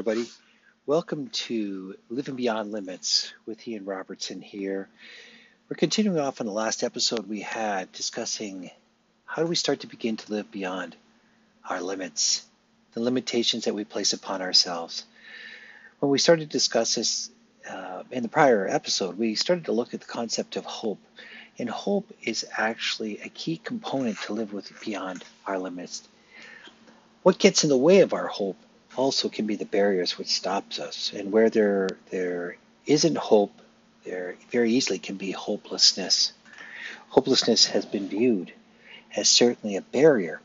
Everybody. Welcome to Living Beyond Limits with Ian Robertson here. We're continuing off on the last episode we had discussing how do we start to begin to live beyond our limits, the limitations that we place upon ourselves. When we started to discuss this uh, in the prior episode, we started to look at the concept of hope. And hope is actually a key component to live with beyond our limits. What gets in the way of our hope also can be the barriers which stops us. And where there there isn't hope, there very easily can be hopelessness. Hopelessness has been viewed as certainly a barrier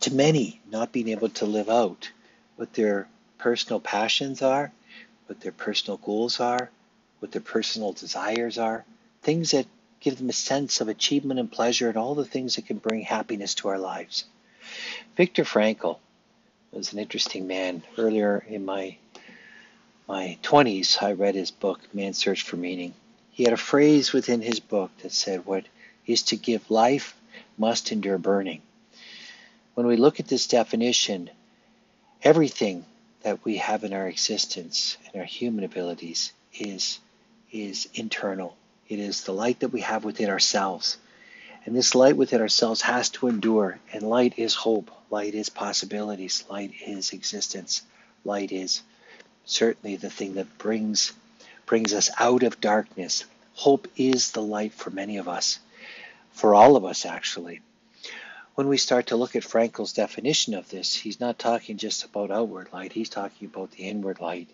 to many not being able to live out what their personal passions are, what their personal goals are, what their personal desires are, things that give them a sense of achievement and pleasure and all the things that can bring happiness to our lives. Viktor Frankl was an interesting man. Earlier in my my 20s, I read his book, Man's Search for Meaning. He had a phrase within his book that said, What is to give life must endure burning. When we look at this definition, everything that we have in our existence and our human abilities is, is internal. It is the light that we have within ourselves. And this light within ourselves has to endure, and light is hope. Light is possibilities. Light is existence. Light is certainly the thing that brings brings us out of darkness. Hope is the light for many of us, for all of us actually. When we start to look at Frankl's definition of this, he's not talking just about outward light, he's talking about the inward light.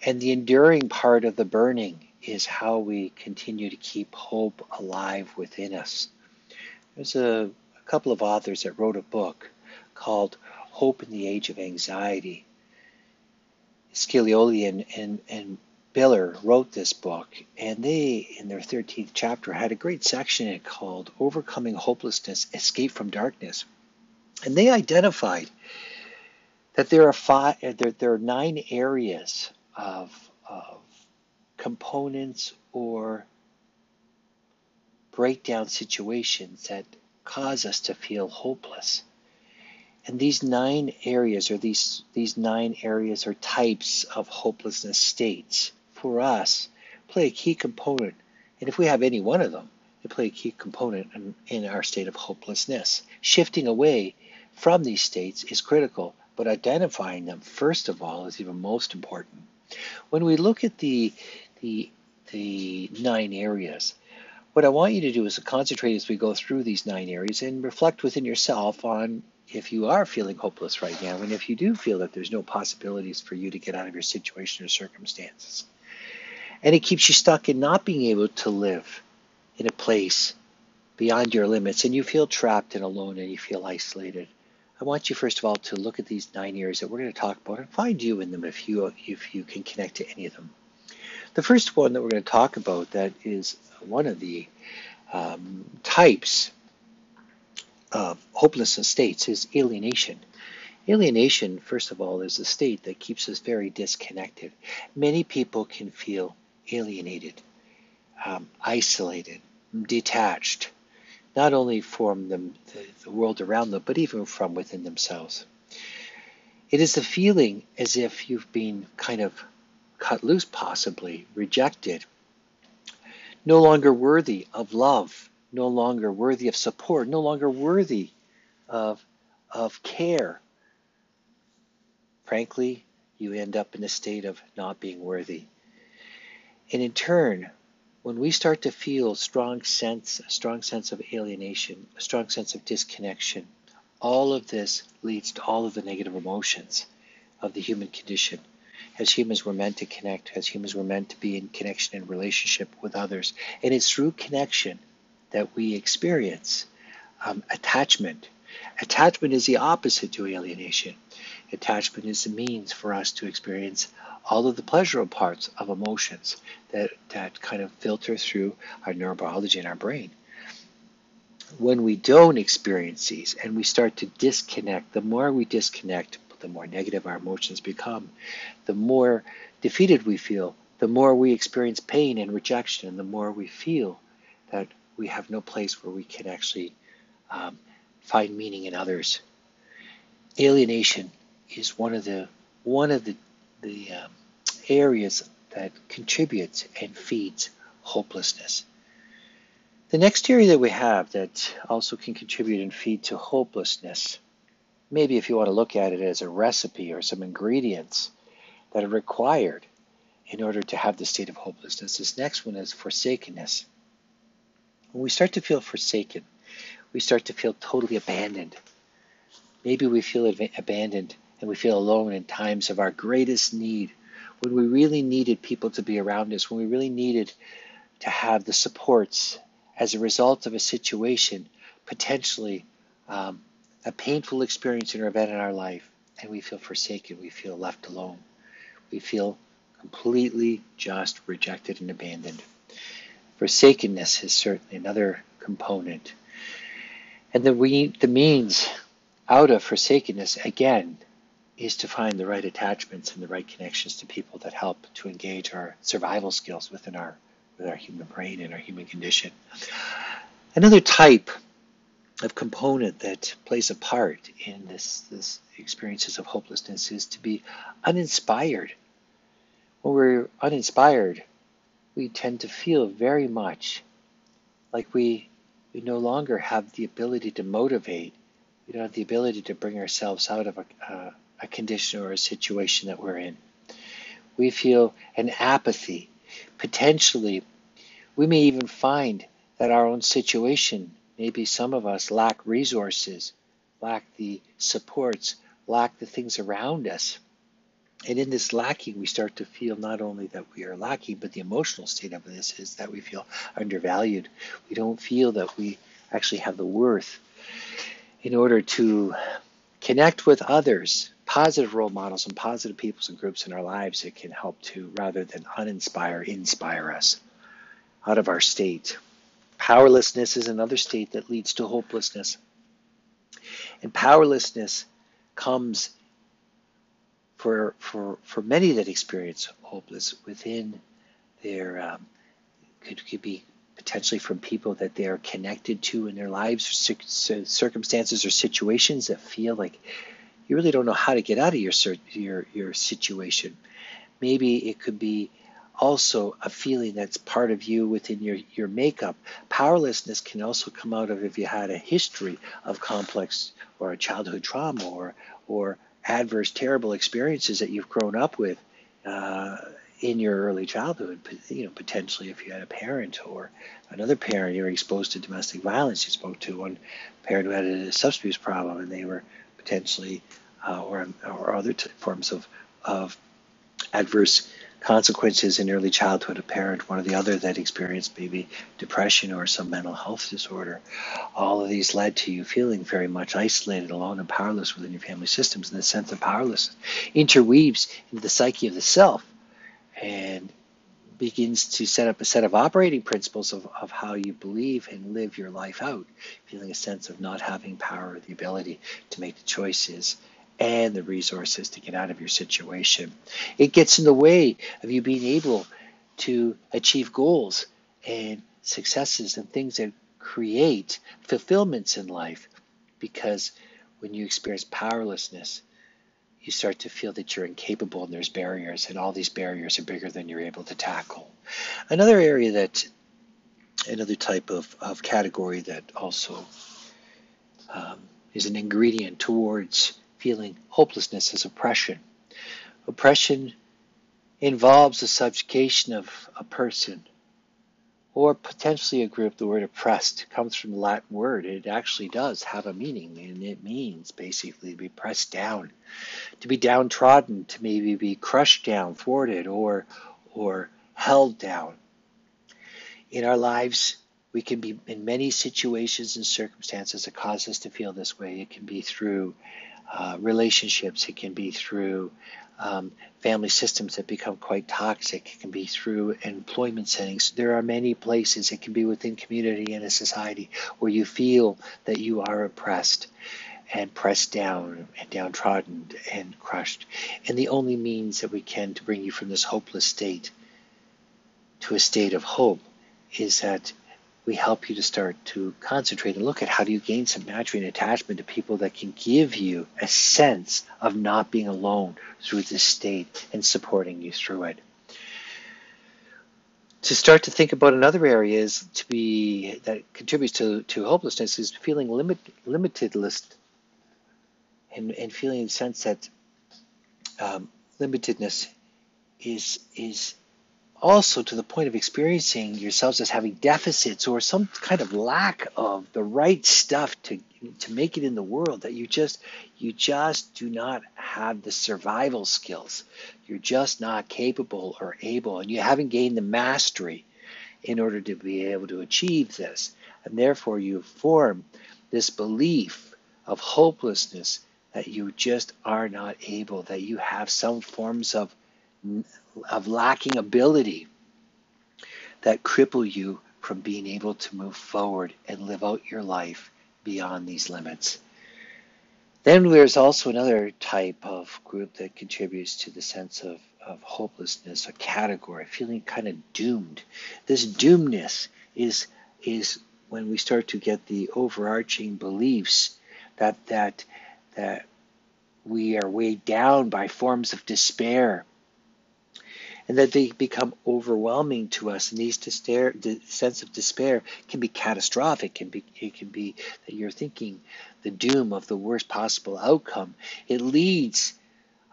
And the enduring part of the burning is how we continue to keep hope alive within us. There's a, a couple of authors that wrote a book called Hope in the Age of Anxiety. Scioli and, and, and Biller wrote this book, and they, in their 13th chapter, had a great section in it called Overcoming Hopelessness Escape from Darkness. And they identified that there are five, there, there are nine areas of, of components or breakdown situations that cause us to feel hopeless. And these nine areas, or these, these nine areas or types of hopelessness states, for us, play a key component. And if we have any one of them, they play a key component in, in our state of hopelessness. Shifting away from these states is critical, but identifying them, first of all, is even most important. When we look at the, the, the nine areas, what I want you to do is to concentrate as we go through these nine areas and reflect within yourself on if you are feeling hopeless right now, and if you do feel that there's no possibilities for you to get out of your situation or circumstances, and it keeps you stuck in not being able to live in a place beyond your limits, and you feel trapped and alone and you feel isolated, I want you first of all to look at these nine areas that we're going to talk about and find you in them if you if you can connect to any of them. The first one that we're going to talk about that is one of the um, types of hopelessness states is alienation. Alienation, first of all, is a state that keeps us very disconnected. Many people can feel alienated, um, isolated, detached, not only from the, the, the world around them, but even from within themselves. It is the feeling as if you've been kind of cut loose, possibly rejected, no longer worthy of love, no longer worthy of support, no longer worthy of, of care. Frankly, you end up in a state of not being worthy. And in turn, when we start to feel strong sense, a strong sense of alienation, a strong sense of disconnection, all of this leads to all of the negative emotions of the human condition. As humans, we're meant to connect. As humans, we're meant to be in connection and relationship with others. And it's through connection that we experience um, attachment. Attachment is the opposite to alienation. Attachment is the means for us to experience all of the pleasurable parts of emotions that, that kind of filter through our neurobiology in our brain. When we don't experience these and we start to disconnect, the more we disconnect, the more negative our emotions become, the more defeated we feel, the more we experience pain and rejection, and the more we feel that we have no place where we can actually um, find meaning in others. Alienation is one of the one of the the um, areas that contributes and feeds hopelessness. The next area that we have that also can contribute and feed to hopelessness, maybe if you want to look at it as a recipe or some ingredients that are required in order to have the state of hopelessness, this next one is forsakenness. When we start to feel forsaken, we start to feel totally abandoned. Maybe we feel abandoned and we feel alone in times of our greatest need, when we really needed people to be around us, when we really needed to have the supports as a result of a situation, potentially um, a painful experience or event in our life, and we feel forsaken, we feel left alone, we feel completely just rejected and abandoned. Forsakenness is certainly another component. And the, we, the means out of forsakenness, again, is to find the right attachments and the right connections to people that help to engage our survival skills within our with our human brain and our human condition. Another type of component that plays a part in this, this experiences of hopelessness is to be uninspired. When we're uninspired, we tend to feel very much like we we no longer have the ability to motivate. We don't have the ability to bring ourselves out of a, uh, a condition or a situation that we're in. We feel an apathy potentially we may even find that our own situation, maybe some of us lack resources, lack the supports, lack the things around us. And in this lacking, we start to feel not only that we are lacking, but the emotional state of this is that we feel undervalued. We don't feel that we actually have the worth in order to connect with others, positive role models and positive people and groups in our lives that can help to, rather than uninspire, inspire us out of our state. Powerlessness is another state that leads to hopelessness. And powerlessness comes for, for, for many that experience hopeless within their, um, could, could be potentially from people that they are connected to in their lives, circumstances or situations that feel like you really don't know how to get out of your your your situation. Maybe it could be also a feeling that's part of you within your, your makeup. Powerlessness can also come out of if you had a history of complex or a childhood trauma or, or adverse, terrible experiences that you've grown up with uh, in your early childhood. You know, potentially if you had a parent or another parent, you were exposed to domestic violence. You spoke to one parent who had a substance abuse problem, and they were potentially uh, or or other t- forms of of adverse consequences in early childhood, a parent, one or the other that experienced maybe depression or some mental health disorder. All of these led to you feeling very much isolated, alone, and powerless within your family systems. And the sense of powerlessness interweaves into the psyche of the self and begins to set up a set of operating principles of, of how you believe and live your life out, feeling a sense of not having power or the ability to make the choices and the resources to get out of your situation. It gets in the way of you being able to achieve goals and successes and things that create fulfillments in life because when you experience powerlessness, you start to feel that you're incapable and there's barriers, and all these barriers are bigger than you're able to tackle. Another area that, another type of, of category that also um, is an ingredient towards feeling hopelessness as oppression. Oppression involves the subjugation of a person or potentially a group. The word oppressed comes from the Latin word. It actually does have a meaning, and it means basically to be pressed down, to be downtrodden, to maybe be crushed down, thwarted, or or held down. In our lives, we can be in many situations and circumstances that cause us to feel this way. It can be through uh, relationships. It can be through um, family systems that become quite toxic. It can be through employment settings. There are many places. It can be within community and a society where you feel that you are oppressed and pressed down and downtrodden and crushed. And the only means that we can to bring you from this hopeless state to a state of hope is that we help you to start to concentrate and look at how do you gain some nurturing attachment to people that can give you a sense of not being alone through this state and supporting you through it. To start to think about another area is to be that contributes to, to hopelessness is feeling limit, limitedless and, and feeling a sense that um, limitedness is is also to the point of experiencing yourselves as having deficits or some kind of lack of the right stuff to to make it in the world that you just you just do not have the survival skills. You're just not capable or able and you haven't gained the mastery in order to be able to achieve this. And therefore you form this belief of hopelessness that you just are not able that you have some forms of of lacking ability that cripple you from being able to move forward and live out your life beyond these limits. Then there's also another type of group that contributes to the sense of, of hopelessness, a category, feeling kind of doomed. This doomness is is when we start to get the overarching beliefs that that that we are weighed down by forms of despair and that they become overwhelming to us. And these despair, the sense of despair can be catastrophic. It can be, it can be that you're thinking the doom of the worst possible outcome. It leads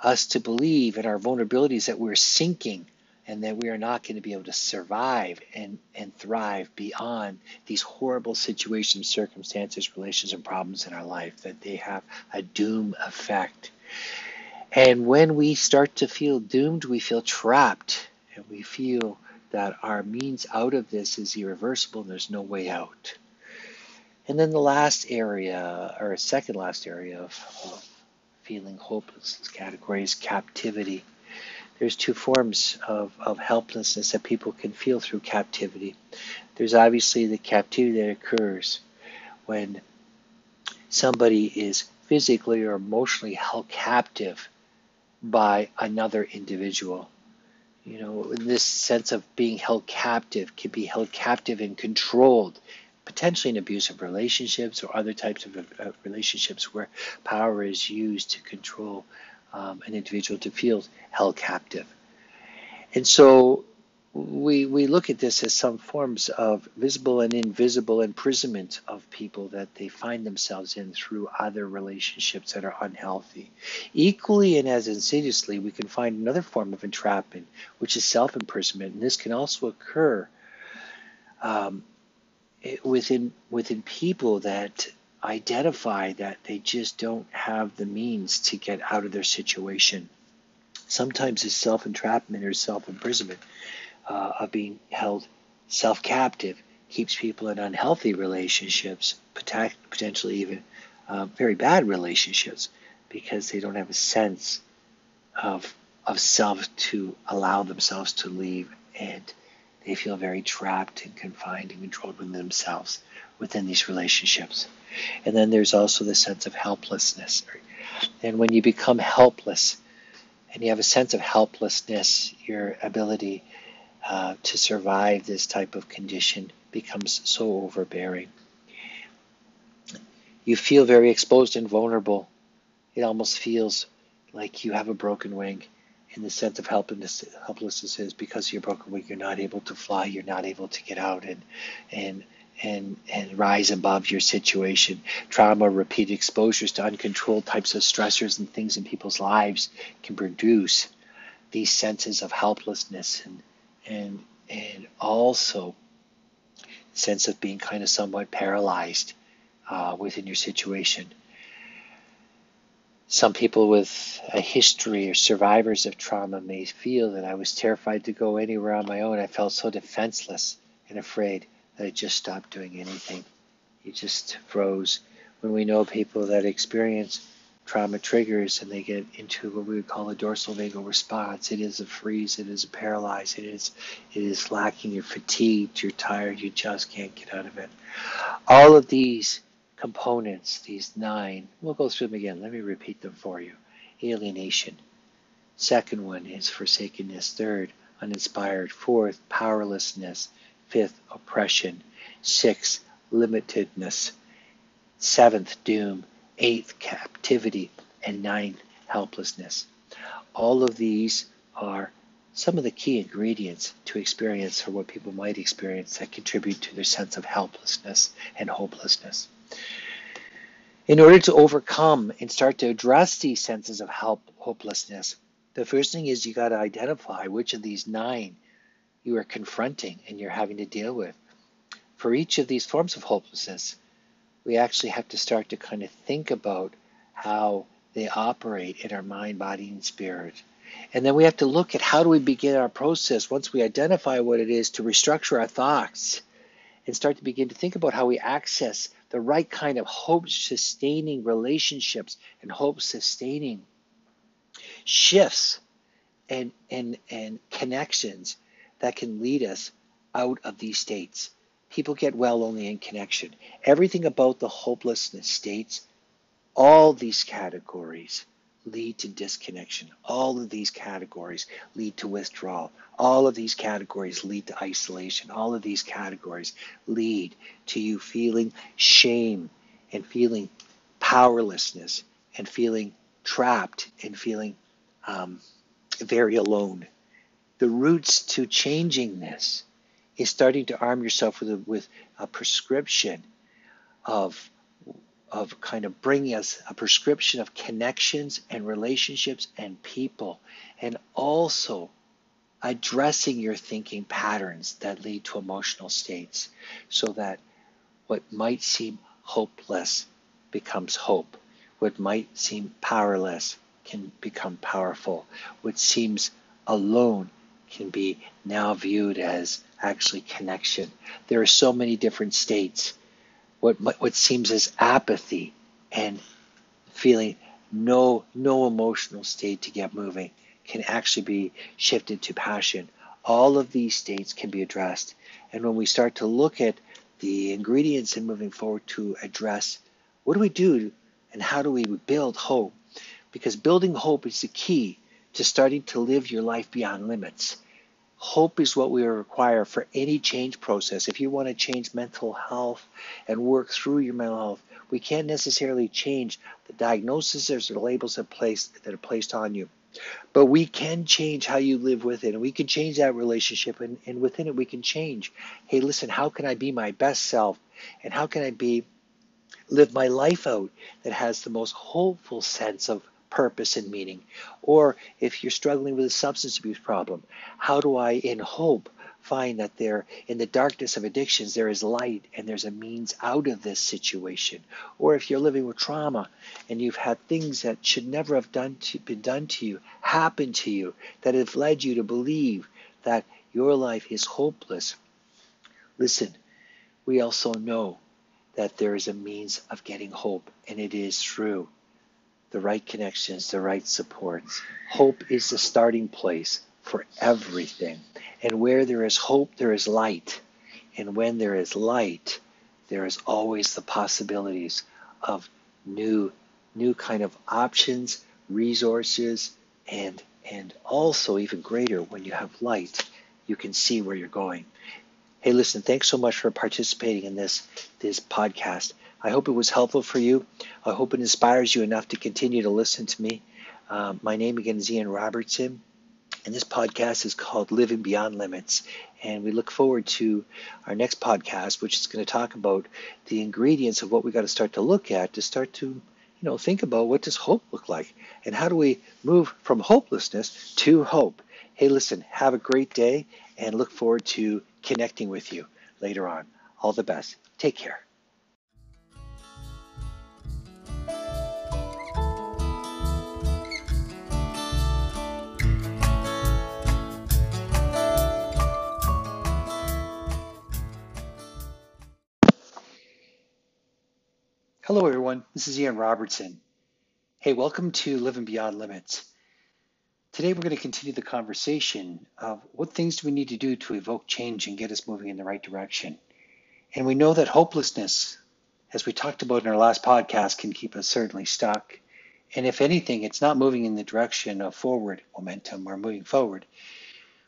us to believe in our vulnerabilities that we're sinking and that we are not going to be able to survive and, and thrive beyond these horrible situations, circumstances, relations, and problems in our life, that they have a doom effect. And when we start to feel doomed, we feel trapped and we feel that our means out of this is irreversible and there's no way out. And then the last area, or second last area of, of feeling hopeless category is captivity. There's two forms of, of helplessness that people can feel through captivity. There's obviously the captivity that occurs when somebody is physically or emotionally held captive by another individual. You know, this sense of being held captive, can be held captive and controlled, potentially in abusive relationships or other types of relationships where power is used to control um, an individual to feel held captive. And so we, we look at this as some forms of visible and invisible imprisonment of people that they find themselves in through other relationships that are unhealthy. Equally and as insidiously, we can find another form of entrapment, which is self imprisonment. And this can also occur um, within, within people that identify that they just don't have the means to get out of their situation. Sometimes it's self entrapment or self imprisonment uh, of being held self captive keeps people in unhealthy relationships, potentially even uh, very bad relationships, because they don't have a sense of of self to allow themselves to leave, and they feel very trapped and confined and controlled within themselves within these relationships. And then there's also the sense of helplessness. And when you become helpless, and you have a sense of helplessness, your ability uh, to survive this type of condition becomes so overbearing. You feel very exposed and vulnerable. It almost feels like you have a broken wing. In the sense of helplessness, helplessness is because of your broken wing, you're not able to fly, you're not able to get out and and and and rise above your situation. Trauma, repeated exposures to uncontrolled types of stressors and things in people's lives can produce these senses of helplessness and and and also sense of being kind of somewhat paralyzed uh, within your situation. Some people with a history or survivors of trauma may feel that I was terrified to go anywhere on my own. I felt so defenseless and afraid that I just stopped doing anything. You just froze. When we know people that experience trauma triggers and they get into what we would call a dorsal vagal response. It is a freeze, it is a paralyze, it is it is lacking, you're fatigued, you're tired, you just can't get out of it. All of these components, these nine, we'll go through them again. Let me repeat them for you. Alienation. Second one is forsakenness. Third, uninspired. Fourth, powerlessness. Fifth, oppression. Sixth, limitedness. Seventh, doom. Eighth, captivity. And ninth, helplessness. All of these are some of the key ingredients to experience or what people might experience that contribute to their sense of helplessness and hopelessness. In order to overcome and start to address these senses of help, hopelessness, the first thing is you got to identify which of these nine you are confronting and you're having to deal with. For each of these forms of hopelessness, we actually have to start to kind of think about how they operate in our mind, body, and spirit. And then we have to look at how do we begin our process once we identify what it is to restructure our thoughts and start to begin to think about how we access the right kind of hope sustaining relationships and hope sustaining shifts and, and, and connections that can lead us out of these states. People get well only in connection. Everything about the hopelessness states, all these categories lead to disconnection. All of these categories lead to withdrawal. All of these categories lead to isolation. All of these categories lead to you feeling shame and feeling powerlessness and feeling trapped and feeling um, very alone. The roots to changing this is starting to arm yourself with a, with a prescription of of kind of bringing us a prescription of connections and relationships and people, and also addressing your thinking patterns that lead to emotional states so that what might seem hopeless becomes hope. What might seem powerless can become powerful. What seems alone can be now viewed as actually connection. There are so many different states what what seems as apathy and feeling no no emotional state to get moving can actually be shifted to passion. All of these states can be addressed. And when we start to look at the ingredients in moving forward to address what do we do and how do we build hope? Because building hope is the key to starting to live your life beyond limits. Hope is what we require for any change process. If you want to change mental health and work through your mental health, we can't necessarily change the diagnosis or labels that, that are placed on you. But we can change how you live with it, and we can change that relationship, and, and within it, we can change. Hey, listen, how can I be my best self? And how can I be live my life out that has the most hopeful sense of purpose and meaning? Or if you're struggling with a substance abuse problem, how do I, in hope, find that there, in the darkness of addictions, there is light and there's a means out of this situation? Or if you're living with trauma and you've had things that should never have done to, been done to you happen to you that have led you to believe that your life is hopeless, listen, we also know that there is a means of getting hope, and it is through the right connections, the right supports. Hope is the starting place for everything. And where there is hope, there is light. And when there is light, there is always the possibilities of new new kind of options, resources, and and also even greater when you have light, you can see where you're going. Hey, listen, thanks so much for participating in this this podcast. I hope it was helpful for you. I hope it inspires you enough to continue to listen to me. Uh, my name again is Ian Robertson, and this podcast is called Living Beyond Limits. And we look forward to our next podcast, which is going to talk about the ingredients of what we got to start to look at to start to, you know, think about what does hope look like, and how do we move from hopelessness to hope. Hey, listen, have a great day, and look forward to connecting with you later on. All the best. Take care. Hello, everyone. This is Ian Robertson. Hey, welcome to Living Beyond Limits. Today, we're going to continue the conversation of what things do we need to do to evoke change and get us moving in the right direction. And we know that hopelessness, as we talked about in our last podcast, can keep us certainly stuck. And if anything, it's not moving in the direction of forward momentum or moving forward.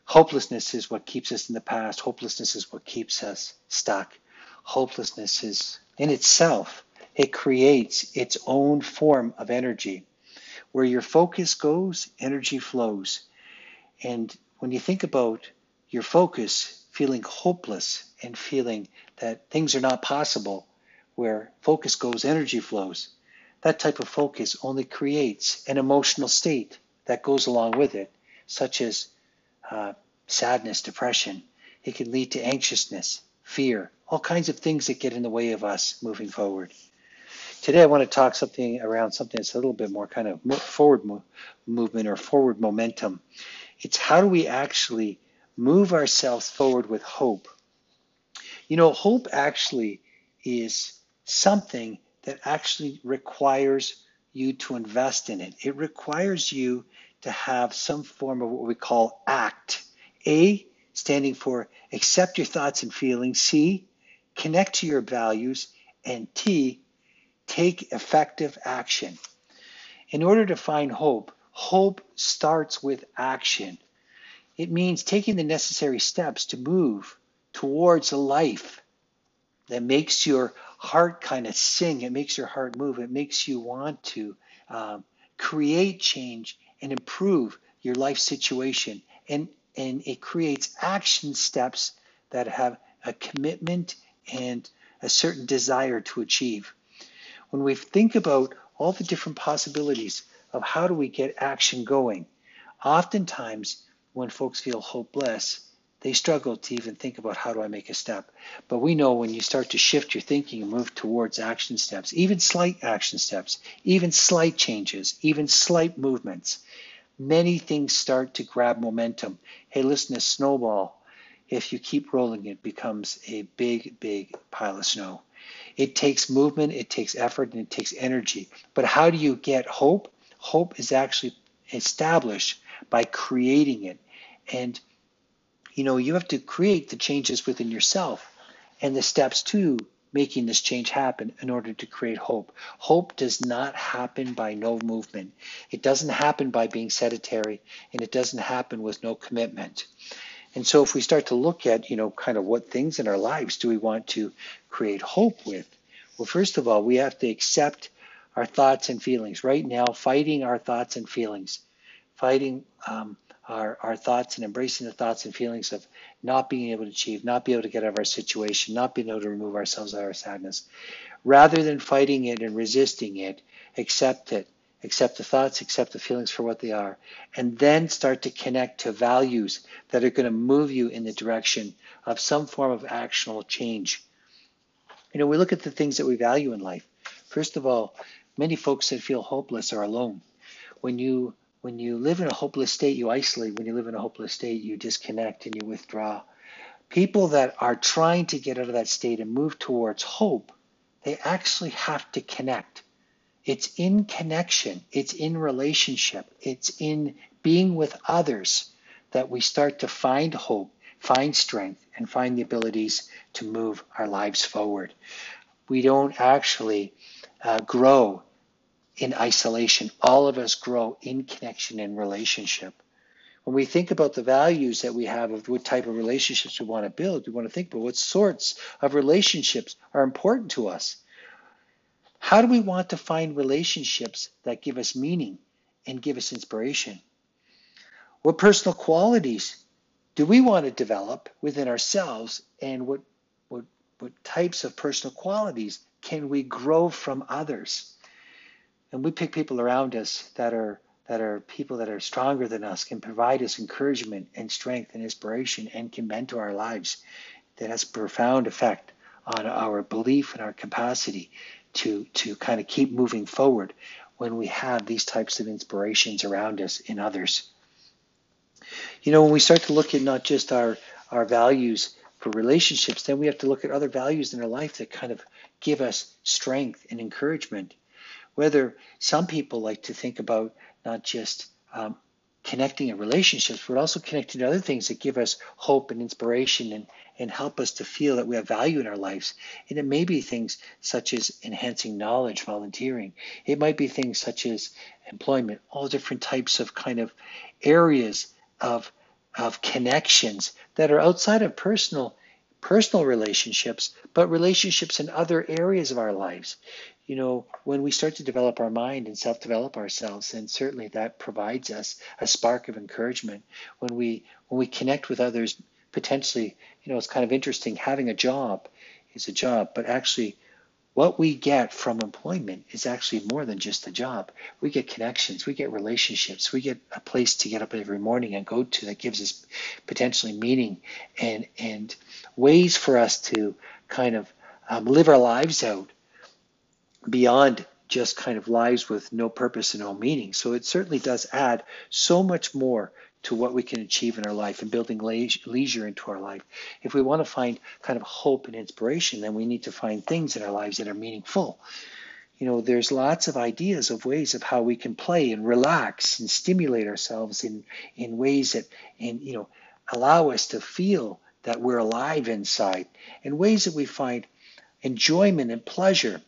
Hopelessness is what keeps us in the past. Hopelessness is what keeps us stuck. Hopelessness is in itself, it creates its own form of energy. Where your focus goes, energy flows. And when you think about your focus feeling hopeless and feeling that things are not possible, where focus goes, energy flows. That type of focus only creates an emotional state that goes along with it, such as uh, sadness, depression. It can lead to anxiousness, fear, all kinds of things that get in the way of us moving forward. Today, I want to talk something around something that's a little bit more kind of forward mo- movement or forward momentum. It's how do we actually move ourselves forward with hope? You know, hope actually is something that actually requires you to invest in it. It requires you to have some form of what we call ACT. A, standing for accept your thoughts and feelings. C, connect to your values. And T, take effective action. In order to find hope, hope starts with action. It means taking the necessary steps to move towards a life that makes your heart kind of sing. It makes your heart move. It makes you want to um, create change and improve your life situation. And, and it creates action steps that have a commitment and a certain desire to achieve. When we think about all the different possibilities of how do we get action going, oftentimes when folks feel hopeless, they struggle to even think about how do I make a step. But we know when you start to shift your thinking and move towards action steps, even slight action steps, even slight changes, even slight movements, many things start to grab momentum. Hey, listen, a snowball, if you keep rolling, it becomes a big, big pile of snow. It takes movement, it takes effort, and it takes energy. But how do you get hope? Hope is actually established by creating it. And you know, you have to create the changes within yourself and the steps to making this change happen in order to create hope. Hope does not happen by no movement. It doesn't happen by being sedentary and it doesn't happen with no commitment. And so if we start to look at, you know, kind of what things in our lives do we want to create hope with? Well, first of all, we have to accept our thoughts and feelings. Right now, fighting our thoughts and feelings, fighting um, our, our thoughts and embracing the thoughts and feelings of not being able to achieve, not be able to get out of our situation, not being able to remove ourselves out of our sadness. Rather than fighting it and resisting it, accept it. Accept the thoughts, accept the feelings for what they are, and then start to connect to values that are going to move you in the direction of some form of actionable change. You know, we look at the things that we value in life. First of all, many folks that feel hopeless are alone. When you when you live in a hopeless state, you isolate. When you live in a hopeless state, you disconnect and you withdraw. People that are trying to get out of that state and move towards hope, they actually have to connect. It's in connection, it's in relationship, it's in being with others that we start to find hope, find strength, and find the abilities to move our lives forward. We don't actually uh, grow in isolation. All of us grow in connection and relationship. When we think about the values that we have of what type of relationships we want to build, we want to think about what sorts of relationships are important to us. How do we want to find relationships that give us meaning and give us inspiration? What personal qualities do we want to develop within ourselves and what, what, what types of personal qualities can we grow from others? and we pick people around us that are that are people that are stronger than us, can provide us encouragement and strength and inspiration and can mentor our lives. That has profound effect on our belief and our capacity to to kind of keep moving forward when we have these types of inspirations around us in others. You know, when we start to look at not just our our values for relationships, then we have to look at other values in our life that kind of give us strength and encouragement whether some people like to think about not just um, connecting in relationships, but also connecting to other things that give us hope and inspiration and, and help us to feel that we have value in our lives. And it may be things such as enhancing knowledge, volunteering. It might be things such as employment, all different types of kind of areas of of connections that are outside of personal personal relationships, but relationships in other areas of our lives. You know, when we start to develop our mind and self-develop ourselves, then certainly that provides us a spark of encouragement. When we when we connect with others, potentially, you know, it's kind of interesting. Having a job is a job, but actually what we get from employment is actually more than just a job. We get connections, we get relationships, we get a place to get up every morning and go to that gives us potentially meaning and and ways for us to kind of um, live our lives out beyond just kind of lives with no purpose and no meaning. So it certainly does add so much more to what we can achieve in our life and building leisure into our life. If we want to find kind of hope and inspiration, then we need to find things in our lives that are meaningful. You know, there's lots of ideas of ways of how we can play and relax and stimulate ourselves in, in ways that, and, you know, allow us to feel that we're alive inside and ways that we find enjoyment and pleasure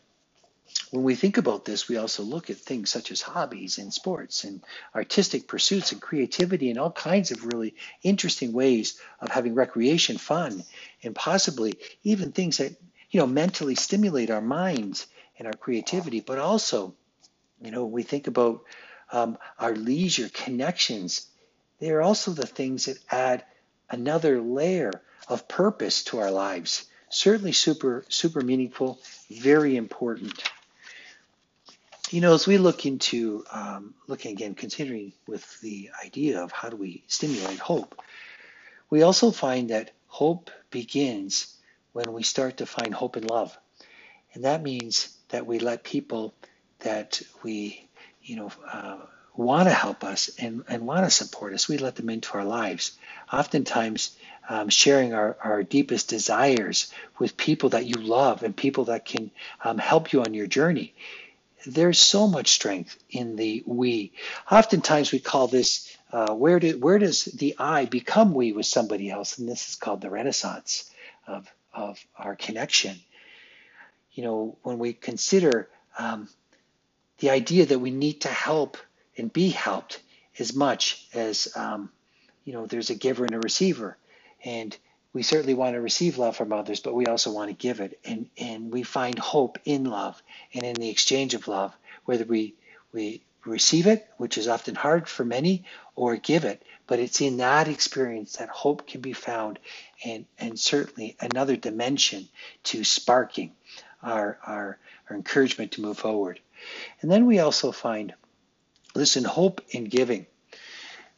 when we think about this, we also look at things such as hobbies and sports and artistic pursuits and creativity and all kinds of really interesting ways of having recreation, fun, and possibly even things that, you know, mentally stimulate our minds and our creativity. But also, you know, we think about um, our leisure connections. They are also the things that add another layer of purpose to our lives. Certainly super, super meaningful, very important you know, as we look into um, looking again, considering with the idea of how do we stimulate hope, we also find that hope begins when we start to find hope in love. And that means that we let people that we, you know, uh, want to help us and, and want to support us, we let them into our lives. Oftentimes, um, sharing our, our deepest desires with people that you love and people that can um, help you on your journey there's so much strength in the we. Oftentimes we call this uh, where, do, where does the I become we with somebody else? And this is called the renaissance of, of our connection. You know, when we consider um, the idea that we need to help and be helped as much as, um, you know, there's a giver and a receiver. And we certainly want to receive love from others, but we also want to give it. And, and we find hope in love and in the exchange of love, whether we, we receive it, which is often hard for many, or give it. But it's in that experience that hope can be found and, and certainly another dimension to sparking our, our, our encouragement to move forward. And then we also find, listen, hope in giving.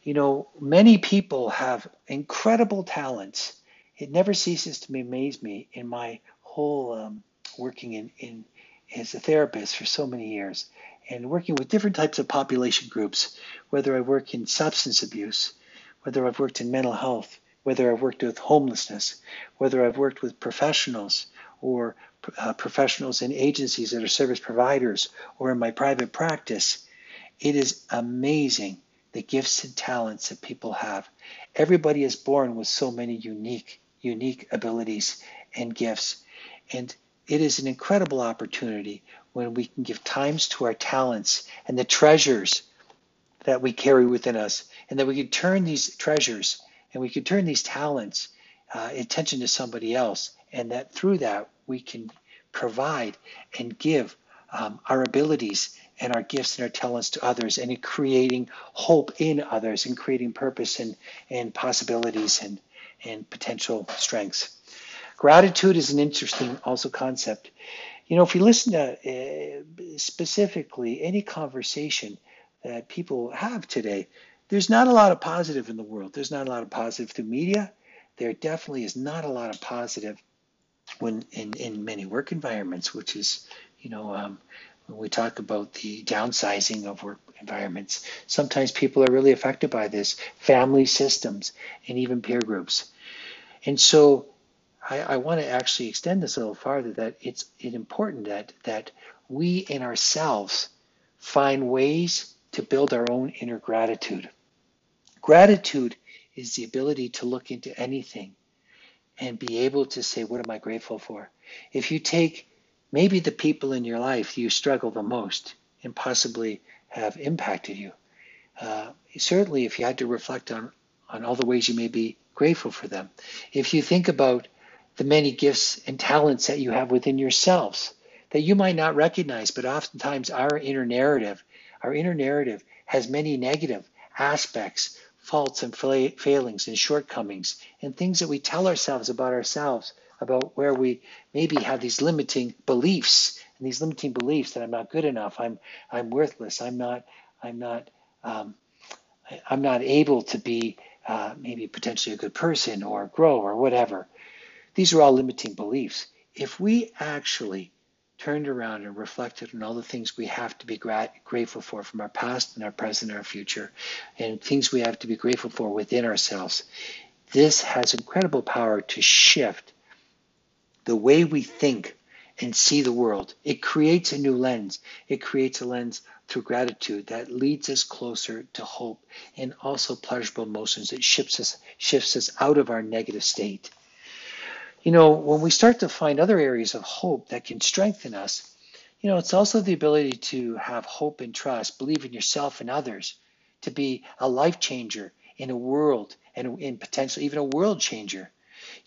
You know, many people have incredible talents it never ceases to amaze me in my whole um, working in, in as a therapist for so many years and working with different types of population groups, whether I work in substance abuse, whether I've worked in mental health, whether I've worked with homelessness, whether I've worked with professionals or uh, professionals in agencies that are service providers or in my private practice. It is amazing the gifts and talents that people have. Everybody is born with so many unique unique abilities and gifts. And it is an incredible opportunity when we can give times to our talents and the treasures that we carry within us, and that we can turn these treasures and we can turn these talents uh, attention to somebody else, and that through that we can provide and give um, our abilities and our gifts and our talents to others, and in creating hope in others, and creating purpose and, and possibilities and and potential strengths. Gratitude is an interesting also concept. You know, if you listen to uh, specifically any conversation that people have today, there's not a lot of positive in the world. There's not a lot of positive through media. There definitely is not a lot of positive when in, in many work environments, which is, you know, um, when we talk about the downsizing of work environments, sometimes people are really affected by this, family systems, and even peer groups. And so I, I want to actually extend this a little farther that it's, it's important that, that we in ourselves find ways to build our own inner gratitude. Gratitude is the ability to look into anything and be able to say, What am I grateful for? If you take maybe the people in your life you struggle the most and possibly have impacted you, uh, certainly if you had to reflect on on all the ways you may be grateful for them. If you think about the many gifts and talents that you have within yourselves that you might not recognize, but oftentimes our inner narrative, our inner narrative has many negative aspects, faults and failings and shortcomings, and things that we tell ourselves about ourselves, about where we maybe have these limiting beliefs and these limiting beliefs that I'm not good enough, I'm I'm worthless, I'm not I'm not um, I'm not able to be uh, maybe potentially a good person or grow or whatever. These are all limiting beliefs. If we actually turned around and reflected on all the things we have to be gra- grateful for from our past and our present and our future, and things we have to be grateful for within ourselves, this has incredible power to shift the way we think and see the world. It creates a new lens. It creates a lens through gratitude that leads us closer to hope and also pleasurable emotions. It shifts us, shifts us out of our negative state. You know, when we start to find other areas of hope that can strengthen us, you know, it's also the ability to have hope and trust, believe in yourself and others, to be a life changer in a world and in potentially even a world changer.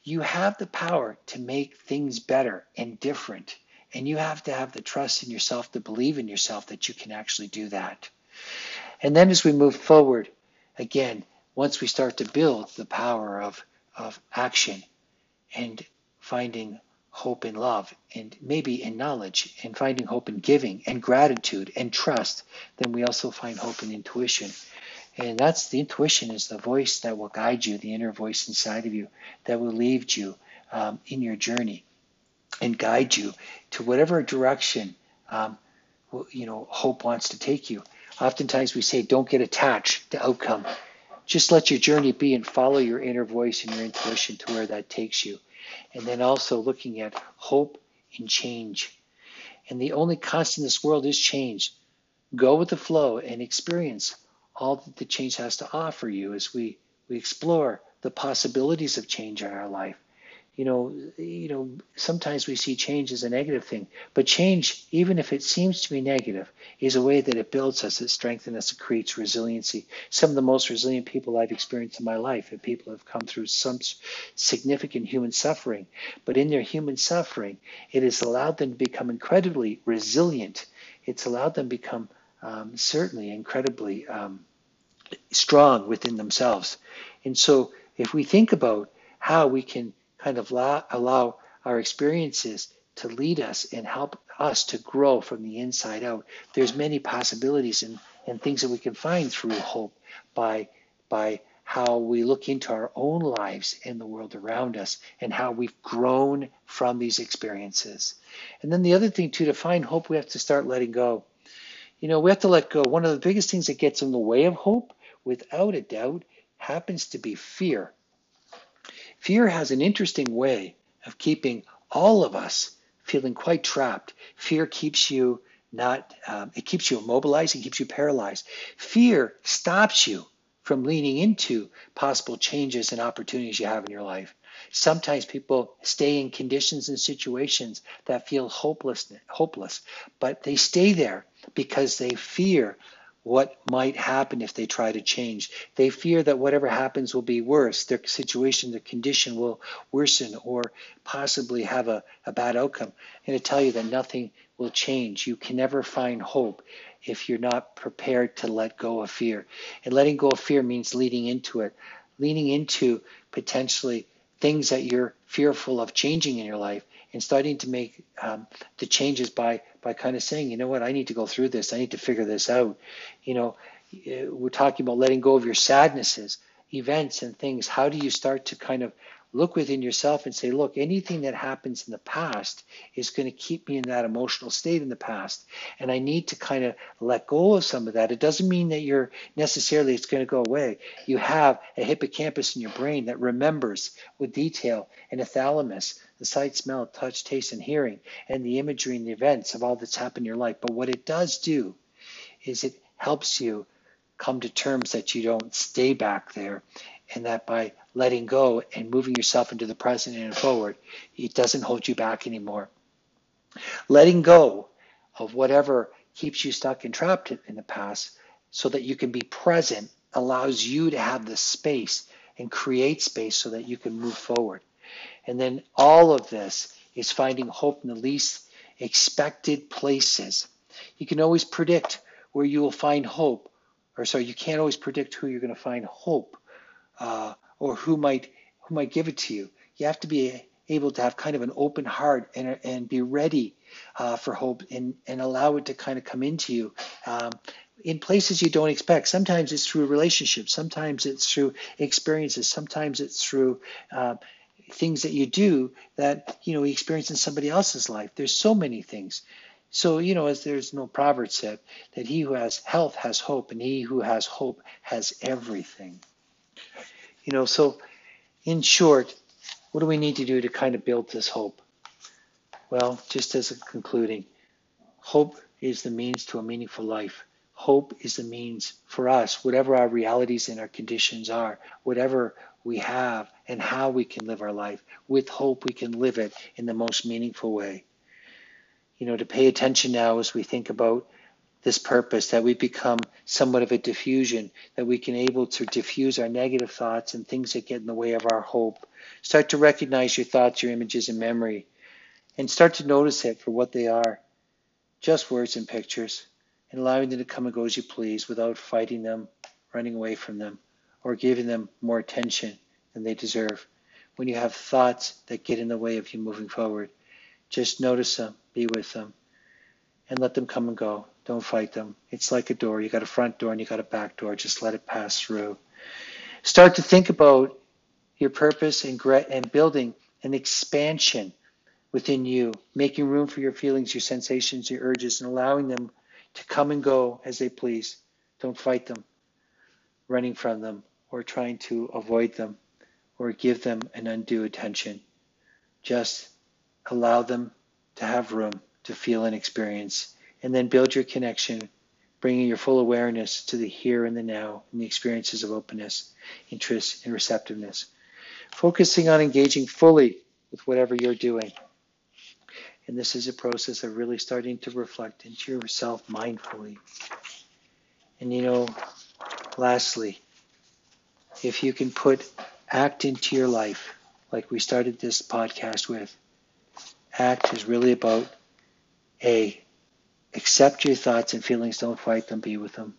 You have the power to make things better and different. And you have to have the trust in yourself to believe in yourself that you can actually do that. And then as we move forward, again, once we start to build the power of, of action and finding hope in love and maybe in knowledge and finding hope in giving and gratitude and trust, then we also find hope in intuition. And that's the intuition is the voice that will guide you, the inner voice inside of you that will lead you um, in your journey and guide you to whatever direction um, you know hope wants to take you. Oftentimes we say, don't get attached to outcome. Just let your journey be and follow your inner voice and your intuition to where that takes you. And then also looking at hope and change. And the only constant in this world is change. Go with the flow and experience all that the change has to offer you as we, we explore the possibilities of change in our life you know, you know, sometimes we see change as a negative thing, but change, even if it seems to be negative, is a way that it builds us, it strengthens us, it creates resiliency. Some of the most resilient people I've experienced in my life are people have come through some significant human suffering, but in their human suffering, it has allowed them to become incredibly resilient. It's allowed them to become um, certainly incredibly um, strong within themselves. And so, if we think about how we can kind of allow, allow our experiences to lead us and help us to grow from the inside out. There's many possibilities and, and things that we can find through hope by by how we look into our own lives and the world around us and how we've grown from these experiences. And then the other thing too, to find hope, we have to start letting go. You know, we have to let go. One of the biggest things that gets in the way of hope, without a doubt, happens to be fear. Fear has an interesting way of keeping all of us feeling quite trapped. Fear keeps you not, um, it keeps you immobilized, it keeps you paralyzed. Fear stops you from leaning into possible changes and opportunities you have in your life. Sometimes people stay in conditions and situations that feel hopeless, hopeless, but they stay there because they fear what might happen if they try to change. They fear that whatever happens will be worse. Their situation, their condition will worsen or possibly have a, a bad outcome. And to tell you that nothing will change. You can never find hope if you're not prepared to let go of fear. And letting go of fear means leading into it, leaning into potentially things that you're fearful of changing in your life and starting to make um, the changes by by kind of saying, you know what, I need to go through this. I need to figure this out. You know, eh, we're talking about letting go of your sadnesses, events, and things. How do you start to kind of look within yourself and say, look, anything that happens in the past is going to keep me in that emotional state in the past. And I need to kind of let go of some of that. It doesn't mean that you're necessarily it's going to go away. You have a hippocampus in your brain that remembers with detail and a thalamus, the sight, smell, touch, taste, and hearing, and the imagery and the events of all that's happened in your life. But what it does do is it helps you come to terms that you don't stay back there and that by letting go and moving yourself into the present and forward, it doesn't hold you back anymore. Letting go of whatever keeps you stuck and trapped in the past so that you can be present allows you to have the space and create space so that you can move forward. And then all of this is finding hope in the least expected places. You can always predict where you will find hope, or sorry, you can't always predict who you're going to find hope, uh, or who might who might give it to you. You have to be able to have kind of an open heart and, and be ready uh, for hope and, and allow it to kind of come into you um, in places you don't expect. Sometimes it's through relationships, sometimes it's through experiences, sometimes it's through uh, things that you do that you know you experience in somebody else's life. There's so many things. So you know, as there's no proverb said that he who has health has hope, and he who has hope has everything. You know, so in short, what do we need to do to kind of build this hope? Well, just as a concluding, hope is the means to a meaningful life. Hope is the means for us, whatever our realities and our conditions are, whatever we have and how we can live our life. With hope, we can live it in the most meaningful way. You know, to pay attention now as we think about this purpose, that we become somewhat of a defusion, that we can able to diffuse our negative thoughts and things that get in the way of our hope. Start to recognize your thoughts, your images, and memory, and start to notice it for what they are. Just words and pictures, and allowing them to come and go as you please without fighting them, running away from them, or giving them more attention than they deserve. When you have thoughts that get in the way of you moving forward, just notice them, be with them, and let them come and go. Don't fight them. It's like a door. You got a front door and you got a back door. Just let it pass through. Start to think about your purpose and, and building an expansion within you, making room for your feelings, your sensations, your urges, and allowing them to come and go as they please. Don't fight them, running from them, or trying to avoid them, or give them an undue attention. Just allow them to have room to feel and experience and then build your connection, bringing your full awareness to the here and the now and the experiences of openness, interest, and receptiveness. Focusing on engaging fully with whatever you're doing. And this is a process of really starting to reflect into yourself mindfully. And you know, lastly, if you can put act into your life, like we started this podcast with, act is really about A, Accept your thoughts and feelings, don't fight them, be with them.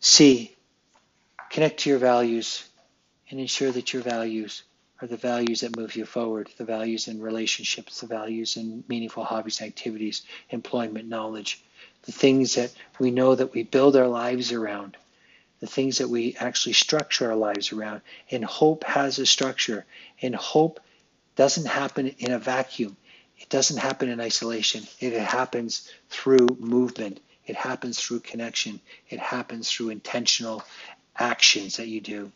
C. Connect to your values and ensure that your values are the values that move you forward, the values in relationships, the values in meaningful hobbies, activities, employment, knowledge, the things that we know that we build our lives around, the things that we actually structure our lives around. And hope has a structure, and hope doesn't happen in a vacuum. It doesn't happen in isolation. It happens through movement. It happens through connection. It happens through intentional actions that you do.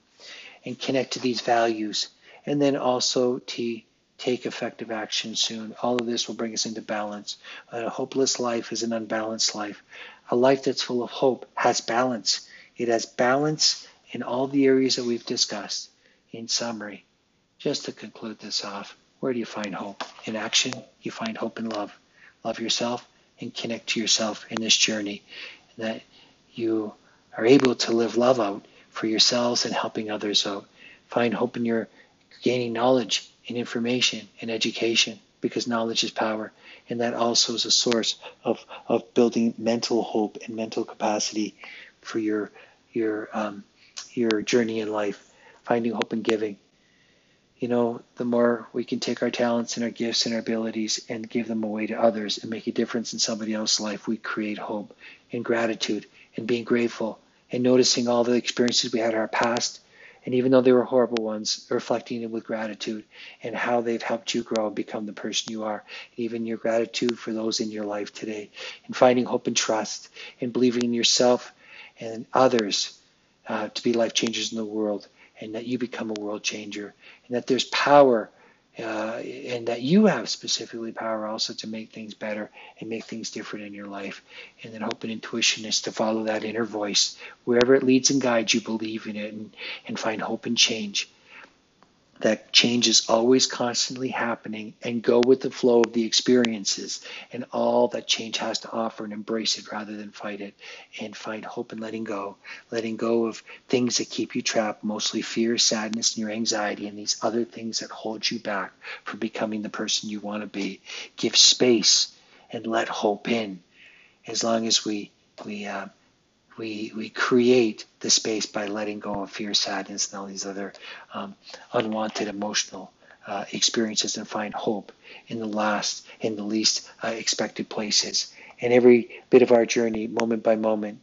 And connect to these values. And then also to take effective action soon. All of this will bring us into balance. A hopeless life is an unbalanced life. A life that's full of hope has balance. It has balance in all the areas that we've discussed. In summary, just to conclude this off, where do you find hope? In action, you find hope in love. Love yourself and connect to yourself in this journey. That you are able to live love out for yourselves and helping others out. Find hope in your gaining knowledge and information and education because knowledge is power. And that also is a source of, of building mental hope and mental capacity for your your um, your journey in life. Finding hope in giving you know, the more we can take our talents and our gifts and our abilities and give them away to others and make a difference in somebody else's life, we create hope and gratitude and being grateful and noticing all the experiences we had in our past. And even though they were horrible ones, reflecting them with gratitude and how they've helped you grow and become the person you are. even your gratitude for those in your life today. And finding hope and trust and believing in yourself and others uh, to be life changers in the world and that you become a world changer and that there's power uh, and that you have specifically power also to make things better and make things different in your life. And then hope and intuition is to follow that inner voice. Wherever it leads and guides you, believe in it and, and find hope and change. That change is always constantly happening and go with the flow of the experiences and all that change has to offer and embrace it rather than fight it and find hope in letting go. Letting go of things that keep you trapped mostly fear sadness and your anxiety and these other things that hold you back from becoming the person you want to be. Give space and let hope in. As long as we we uh, we we create the space by letting go of fear, sadness, and all these other um, unwanted emotional uh, experiences, and find hope in the last, in the least uh, expected places. And every bit of our journey, moment by moment,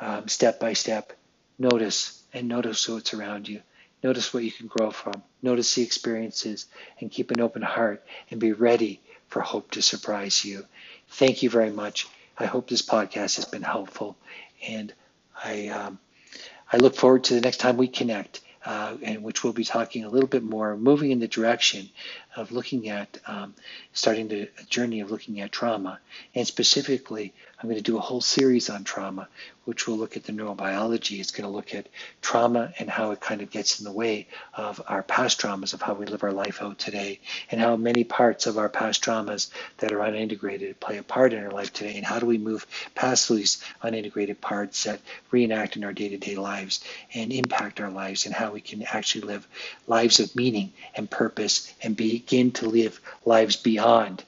um, step by step, notice and notice what's around you. Notice what you can grow from. Notice the experiences and keep an open heart and be ready for hope to surprise you. Thank you very much. I hope this podcast has been helpful and I um, I look forward to the next time we connect, uh, in which we'll be talking a little bit more, moving in the direction of looking at um, starting the journey of looking at trauma, and specifically, I'm going to do a whole series on trauma, which will look at the neurobiology. It's going to look at trauma and how it kind of gets in the way of our past traumas, of how we live our life out today, and how many parts of our past traumas that are unintegrated play a part in our life today, and how do we move past these unintegrated parts that reenact in our day-to-day lives and impact our lives, and how we can actually live lives of meaning and purpose and begin to live lives beyond,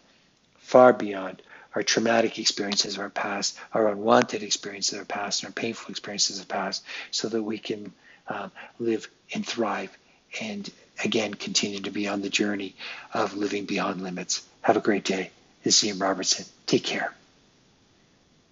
far beyond our traumatic experiences of our past, our unwanted experiences of our past, and our painful experiences of the past, so that we can um, live and thrive and again continue to be on the journey of living beyond limits. Have a great day. This is Ian Robertson. Take care.